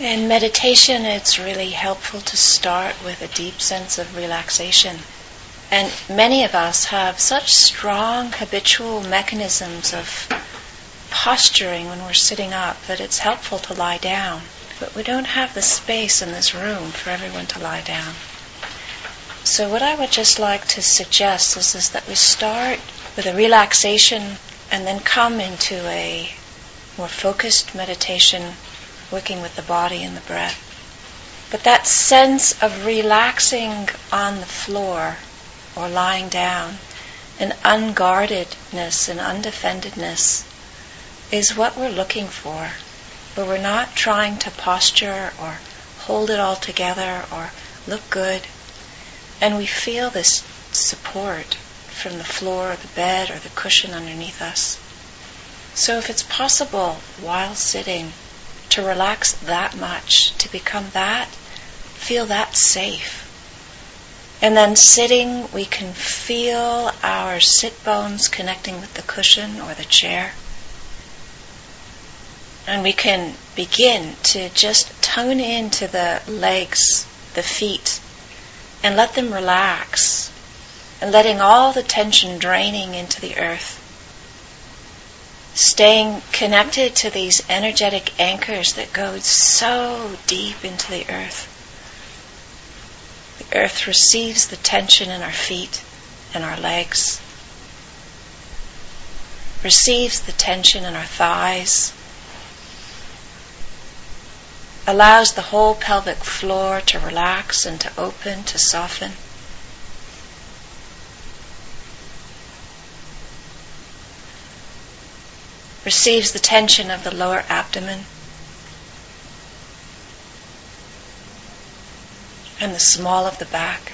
In meditation, it's really helpful to start with a deep sense of relaxation. And many of us have such strong habitual mechanisms of posturing when we're sitting up that it's helpful to lie down. But we don't have the space in this room for everyone to lie down. So, what I would just like to suggest is, is that we start with a relaxation and then come into a more focused meditation working with the body and the breath. But that sense of relaxing on the floor or lying down, an unguardedness and undefendedness, is what we're looking for. Where we're not trying to posture or hold it all together or look good. And we feel this support from the floor or the bed or the cushion underneath us. So if it's possible while sitting to relax that much, to become that, feel that safe. And then sitting, we can feel our sit bones connecting with the cushion or the chair. And we can begin to just tone into the legs, the feet, and let them relax, and letting all the tension draining into the earth staying connected to these energetic anchors that go so deep into the earth. The earth receives the tension in our feet and our legs, receives the tension in our thighs, allows the whole pelvic floor to relax and to open, to soften. Receives the tension of the lower abdomen and the small of the back,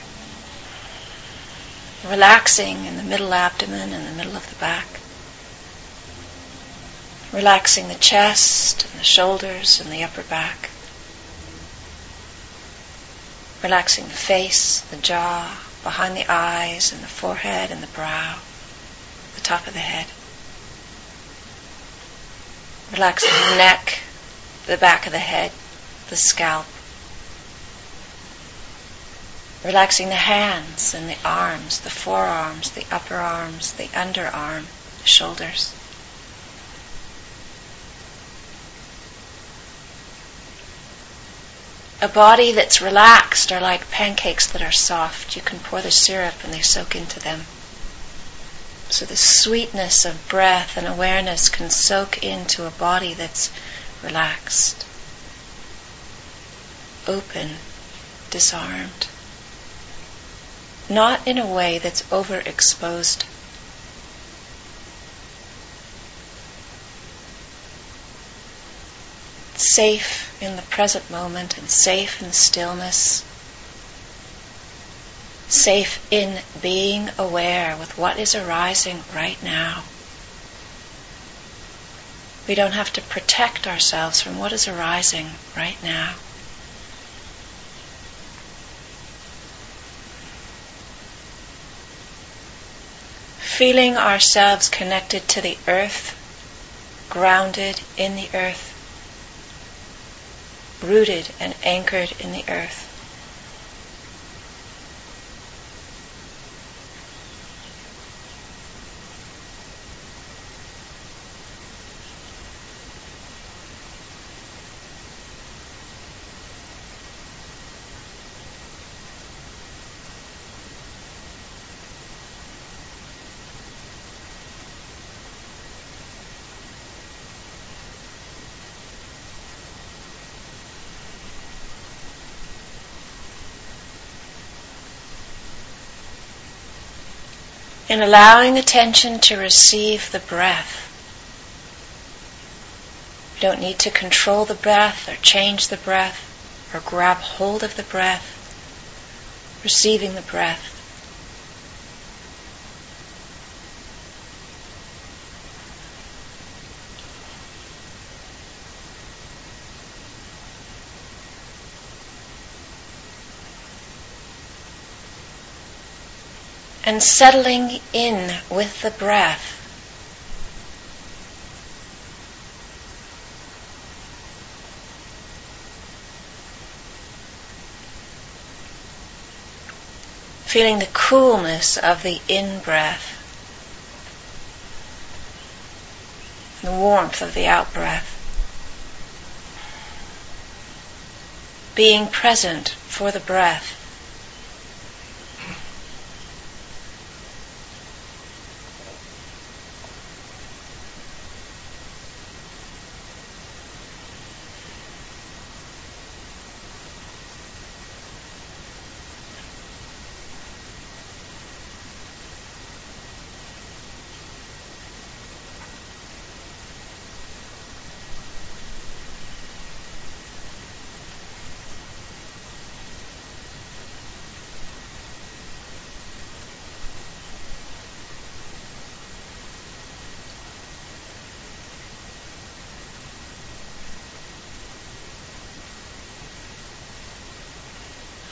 relaxing in the middle abdomen and the middle of the back, relaxing the chest and the shoulders and the upper back, relaxing the face, the jaw, behind the eyes and the forehead and the brow, the top of the head. Relaxing the neck, the back of the head, the scalp. Relaxing the hands and the arms, the forearms, the upper arms, the underarm, the shoulders. A body that's relaxed are like pancakes that are soft. You can pour the syrup and they soak into them. So the sweetness of breath and awareness can soak into a body that's relaxed, open, disarmed. Not in a way that's overexposed. Safe in the present moment and safe in stillness safe in being aware with what is arising right now. We don't have to protect ourselves from what is arising right now. Feeling ourselves connected to the earth, grounded in the earth, rooted and anchored in the earth. In allowing attention to receive the breath. You don't need to control the breath or change the breath or grab hold of the breath, receiving the breath. and settling in with the breath. Feeling the coolness of the in breath, the warmth of the out breath. Being present for the breath.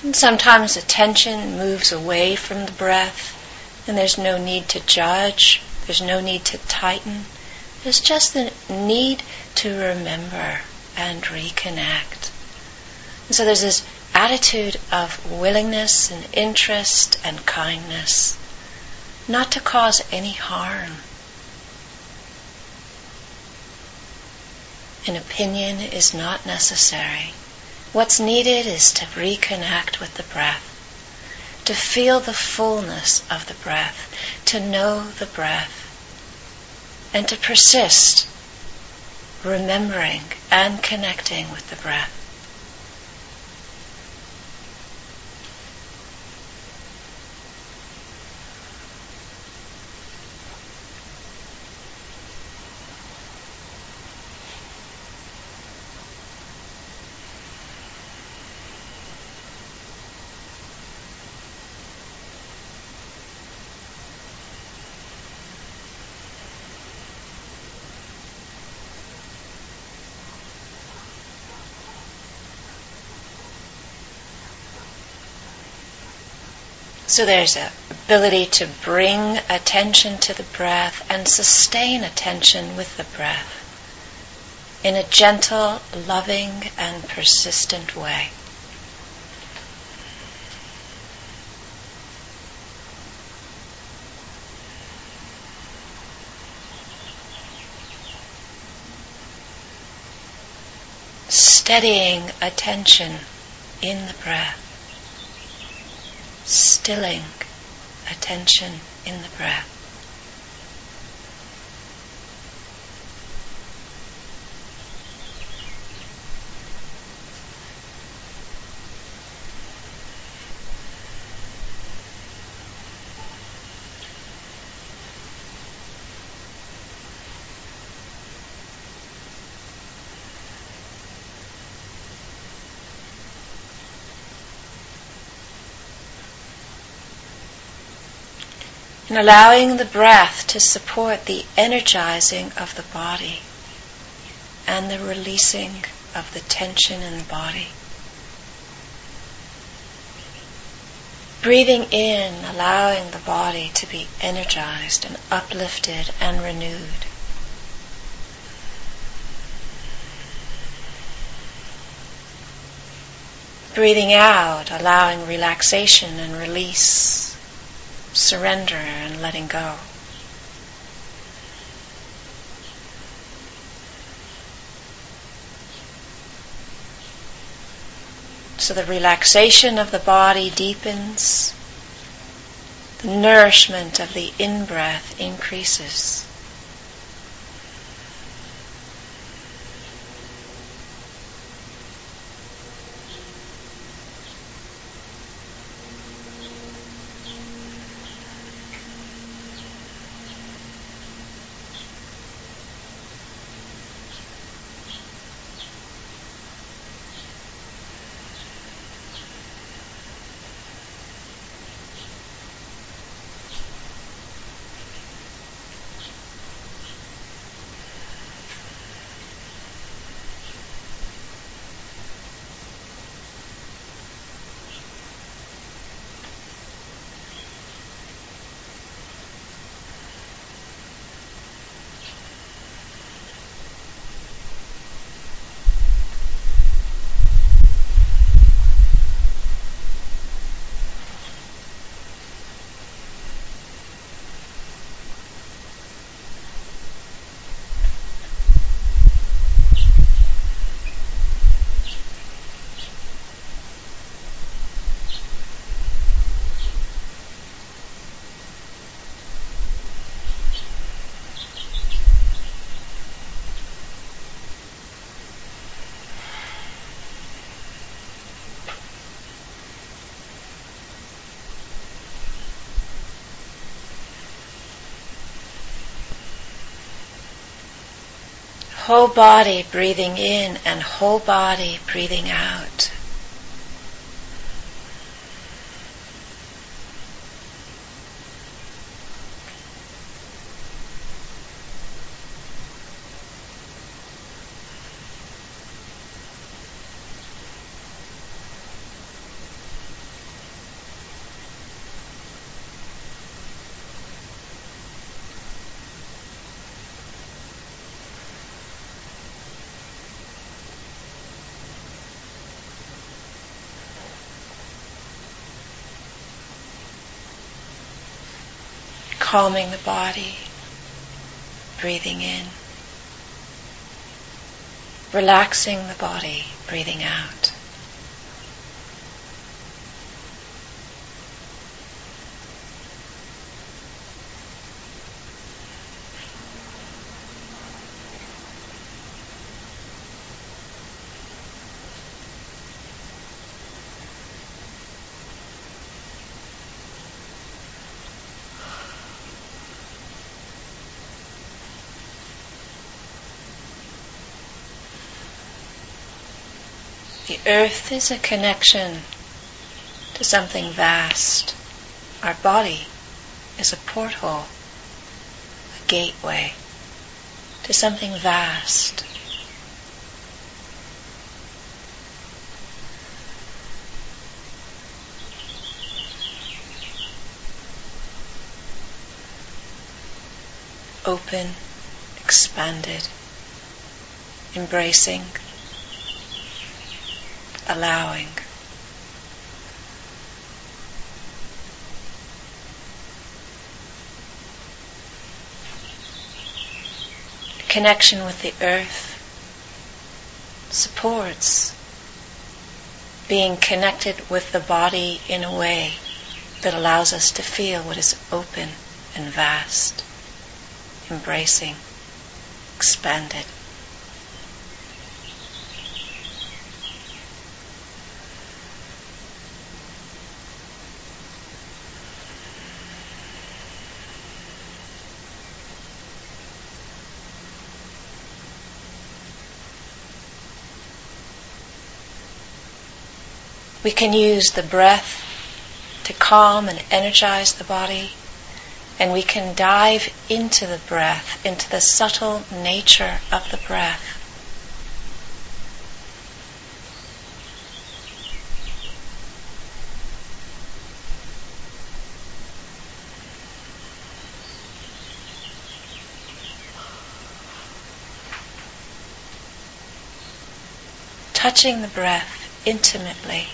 And sometimes attention moves away from the breath, and there's no need to judge, there's no need to tighten. There's just the need to remember and reconnect. And so there's this attitude of willingness and interest and kindness, not to cause any harm. An opinion is not necessary. What's needed is to reconnect with the breath, to feel the fullness of the breath, to know the breath, and to persist remembering and connecting with the breath. So there's a ability to bring attention to the breath and sustain attention with the breath in a gentle, loving, and persistent way. Steadying attention in the breath stilling attention in the breath. And allowing the breath to support the energizing of the body and the releasing of the tension in the body. Breathing in, allowing the body to be energized and uplifted and renewed. Breathing out, allowing relaxation and release surrender and letting go. So the relaxation of the body deepens, the nourishment of the in breath increases. Whole body breathing in and whole body breathing out. Calming the body, breathing in, relaxing the body, breathing out. Earth is a connection to something vast. Our body is a porthole, a gateway to something vast. Open, expanded, embracing allowing. Connection with the earth supports being connected with the body in a way that allows us to feel what is open and vast, embracing, expanded. We can use the breath to calm and energize the body, and we can dive into the breath, into the subtle nature of the breath. Touching the breath intimately.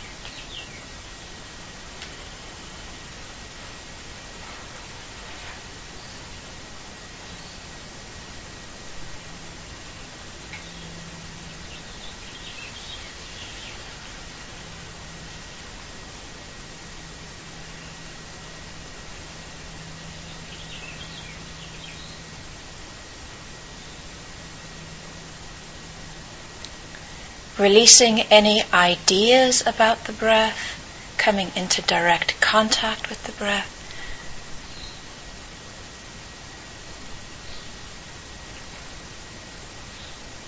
Releasing any ideas about the breath, coming into direct contact with the breath.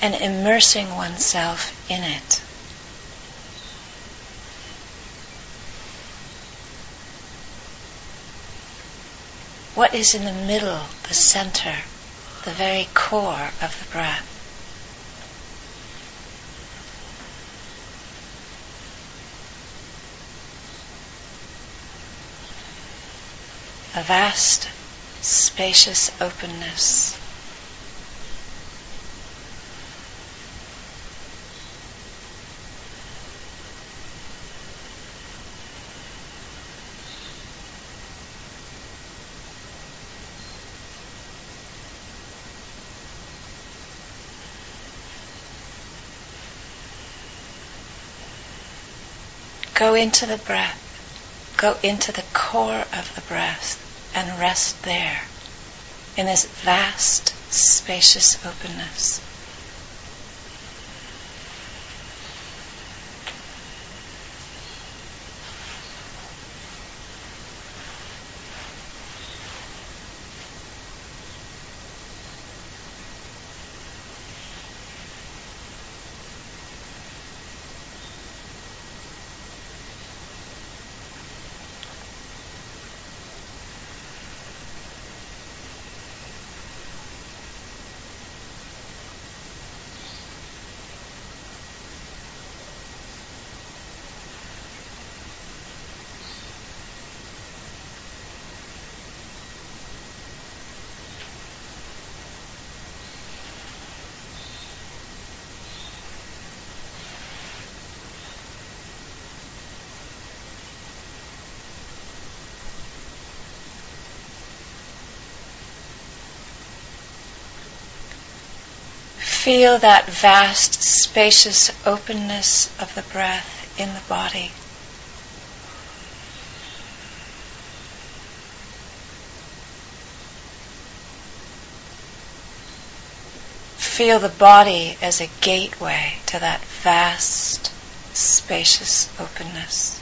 And immersing oneself in it. What is in the middle, the center, the very core of the breath? A vast, spacious openness. Go into the breath. Go into the core of the breath and rest there in this vast, spacious openness. Feel that vast, spacious openness of the breath in the body. Feel the body as a gateway to that vast, spacious openness.